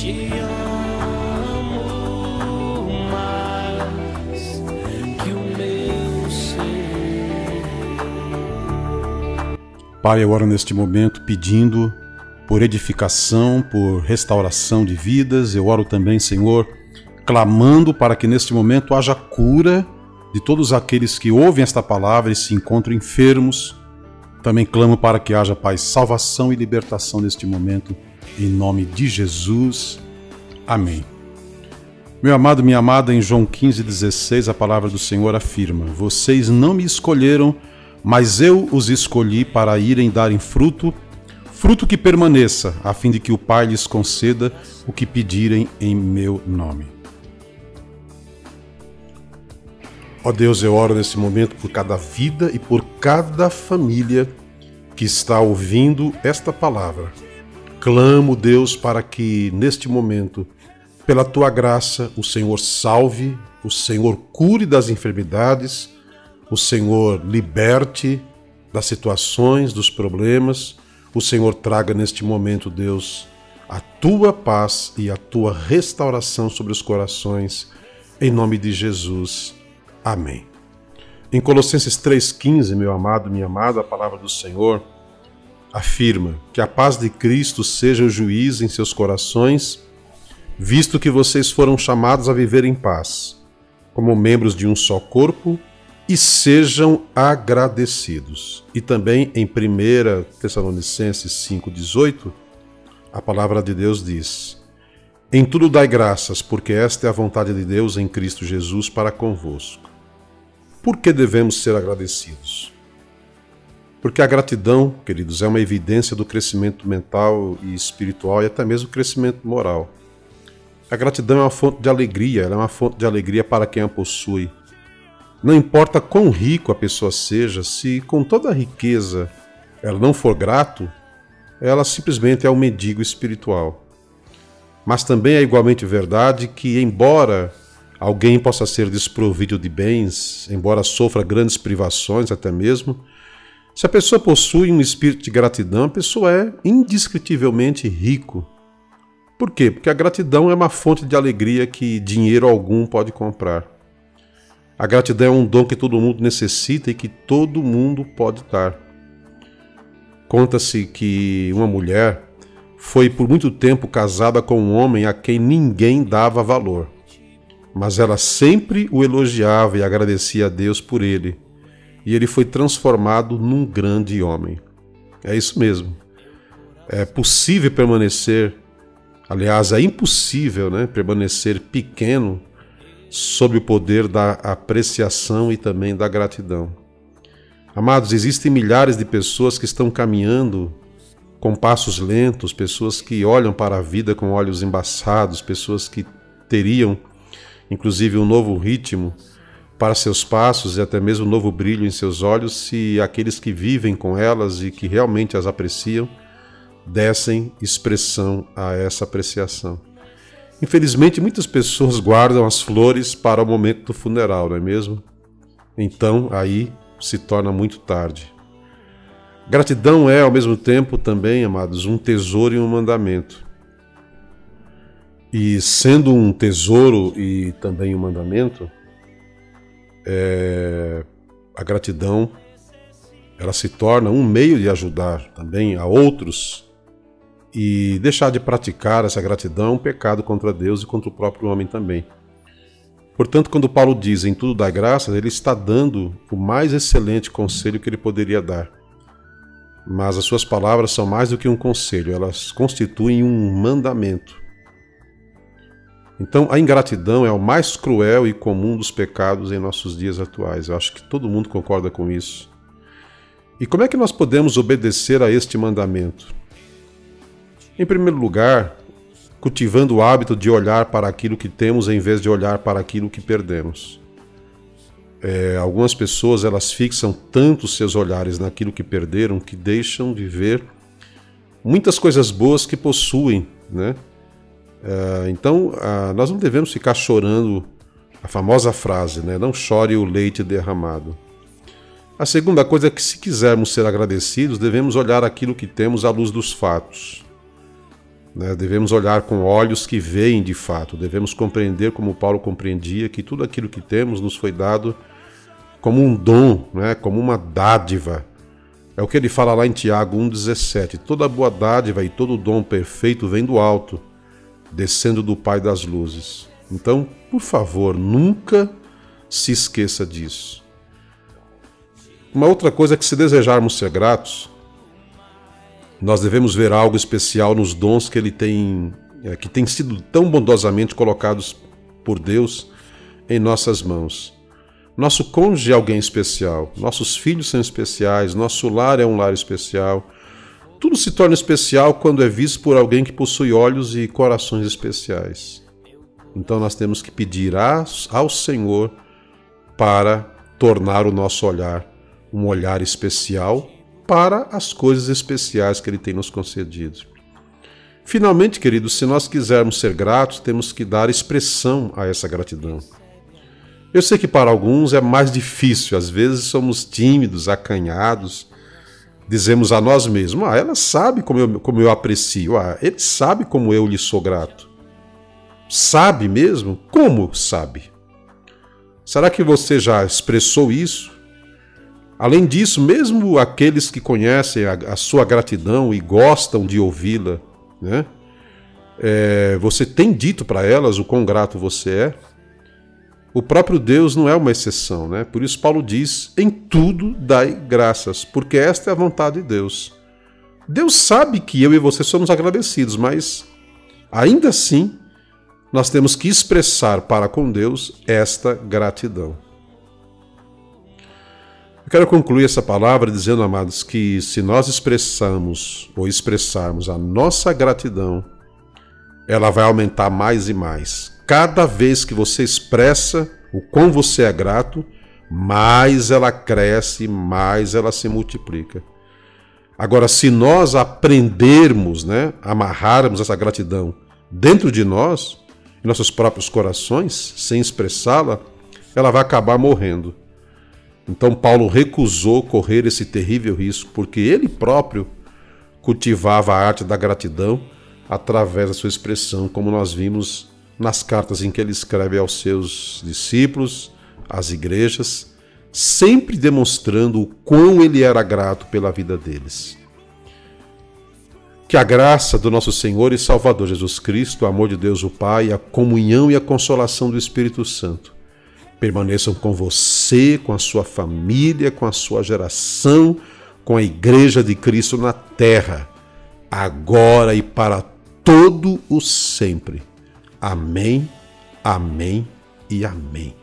te amo mais que o meu ser. Pai, oro neste momento pedindo por edificação, por restauração de vidas. Eu oro também, Senhor, clamando para que neste momento haja cura de todos aqueles que ouvem esta palavra e se encontram enfermos. Também clamo para que haja, Pai, salvação e libertação neste momento, em nome de Jesus. Amém. Meu amado, minha amada, em João 15,16, a palavra do Senhor afirma: Vocês não me escolheram, mas eu os escolhi para irem darem fruto fruto que permaneça, a fim de que o Pai lhes conceda o que pedirem em meu nome. Ó Deus, eu oro nesse momento por cada vida e por cada família que está ouvindo esta palavra. Clamo, Deus, para que neste momento, pela tua graça, o Senhor salve, o Senhor cure das enfermidades, o Senhor liberte das situações, dos problemas o Senhor traga neste momento, Deus, a tua paz e a tua restauração sobre os corações, em nome de Jesus. Amém. Em Colossenses 3,15, meu amado, minha amada, a palavra do Senhor afirma que a paz de Cristo seja o juiz em seus corações, visto que vocês foram chamados a viver em paz, como membros de um só corpo e sejam agradecidos. E também em 1 Tessalonicenses 5,18, a palavra de Deus diz: Em tudo dai graças, porque esta é a vontade de Deus em Cristo Jesus para convosco. Por que devemos ser agradecidos? Porque a gratidão, queridos, é uma evidência do crescimento mental e espiritual e até mesmo crescimento moral. A gratidão é uma fonte de alegria, ela é uma fonte de alegria para quem a possui não importa quão rico a pessoa seja, se com toda a riqueza ela não for grato, ela simplesmente é um mendigo espiritual. Mas também é igualmente verdade que, embora alguém possa ser desprovido de bens, embora sofra grandes privações até mesmo, se a pessoa possui um espírito de gratidão, a pessoa é indescritivelmente rico. Por quê? Porque a gratidão é uma fonte de alegria que dinheiro algum pode comprar. A gratidão é um dom que todo mundo necessita e que todo mundo pode dar. Conta-se que uma mulher foi por muito tempo casada com um homem a quem ninguém dava valor, mas ela sempre o elogiava e agradecia a Deus por ele, e ele foi transformado num grande homem. É isso mesmo. É possível permanecer, aliás, é impossível né, permanecer pequeno sob o poder da apreciação e também da gratidão. Amados, existem milhares de pessoas que estão caminhando com passos lentos, pessoas que olham para a vida com olhos embaçados, pessoas que teriam, inclusive, um novo ritmo para seus passos e até mesmo um novo brilho em seus olhos se aqueles que vivem com elas e que realmente as apreciam dessem expressão a essa apreciação. Infelizmente, muitas pessoas guardam as flores para o momento do funeral, não é mesmo? Então, aí se torna muito tarde. Gratidão é, ao mesmo tempo, também, amados, um tesouro e um mandamento. E sendo um tesouro e também um mandamento, é, a gratidão ela se torna um meio de ajudar também a outros e deixar de praticar essa gratidão é um pecado contra Deus e contra o próprio homem também. Portanto, quando Paulo diz em tudo dá graças, ele está dando o mais excelente conselho que ele poderia dar. Mas as suas palavras são mais do que um conselho, elas constituem um mandamento. Então, a ingratidão é o mais cruel e comum dos pecados em nossos dias atuais. Eu acho que todo mundo concorda com isso. E como é que nós podemos obedecer a este mandamento? Em primeiro lugar, cultivando o hábito de olhar para aquilo que temos em vez de olhar para aquilo que perdemos. É, algumas pessoas elas fixam tanto seus olhares naquilo que perderam que deixam de ver muitas coisas boas que possuem, né? É, então, nós não devemos ficar chorando A famosa frase, né? Não chore o leite derramado. A segunda coisa é que, se quisermos ser agradecidos, devemos olhar aquilo que temos à luz dos fatos. Né? Devemos olhar com olhos que veem de fato, devemos compreender, como Paulo compreendia, que tudo aquilo que temos nos foi dado como um dom, né? como uma dádiva. É o que ele fala lá em Tiago 1,17: toda boa dádiva e todo dom perfeito vem do alto, descendo do Pai das luzes. Então, por favor, nunca se esqueça disso. Uma outra coisa é que, se desejarmos ser gratos, nós devemos ver algo especial nos dons que ele tem, é, que têm sido tão bondosamente colocados por Deus em nossas mãos. Nosso cônjuge é alguém especial, nossos filhos são especiais, nosso lar é um lar especial. Tudo se torna especial quando é visto por alguém que possui olhos e corações especiais. Então nós temos que pedir ao Senhor para tornar o nosso olhar um olhar especial para as coisas especiais que Ele tem nos concedido. Finalmente, queridos, se nós quisermos ser gratos, temos que dar expressão a essa gratidão. Eu sei que para alguns é mais difícil, às vezes somos tímidos, acanhados, dizemos a nós mesmos: Ah, ela sabe como eu, como eu aprecio, ah, ele sabe como eu lhe sou grato. Sabe mesmo? Como sabe? Será que você já expressou isso? Além disso, mesmo aqueles que conhecem a, a sua gratidão e gostam de ouvi-la, né? É, você tem dito para elas o quão grato você é? O próprio Deus não é uma exceção, né? Por isso Paulo diz: em tudo dai graças, porque esta é a vontade de Deus. Deus sabe que eu e você somos agradecidos, mas ainda assim nós temos que expressar para com Deus esta gratidão. Eu quero concluir essa palavra dizendo, amados, que se nós expressamos ou expressarmos a nossa gratidão, ela vai aumentar mais e mais. Cada vez que você expressa o quão você é grato, mais ela cresce, mais ela se multiplica. Agora, se nós aprendermos, né, amarrarmos essa gratidão dentro de nós, em nossos próprios corações, sem expressá-la, ela vai acabar morrendo. Então Paulo recusou correr esse terrível risco, porque ele próprio cultivava a arte da gratidão através da sua expressão, como nós vimos nas cartas em que ele escreve aos seus discípulos, às igrejas, sempre demonstrando o quão ele era grato pela vida deles. Que a graça do nosso Senhor e Salvador Jesus Cristo, o amor de Deus o Pai, a comunhão e a consolação do Espírito Santo permaneçam com você, com a sua família, com a sua geração, com a Igreja de Cristo na terra, agora e para todo o sempre. Amém, amém e amém.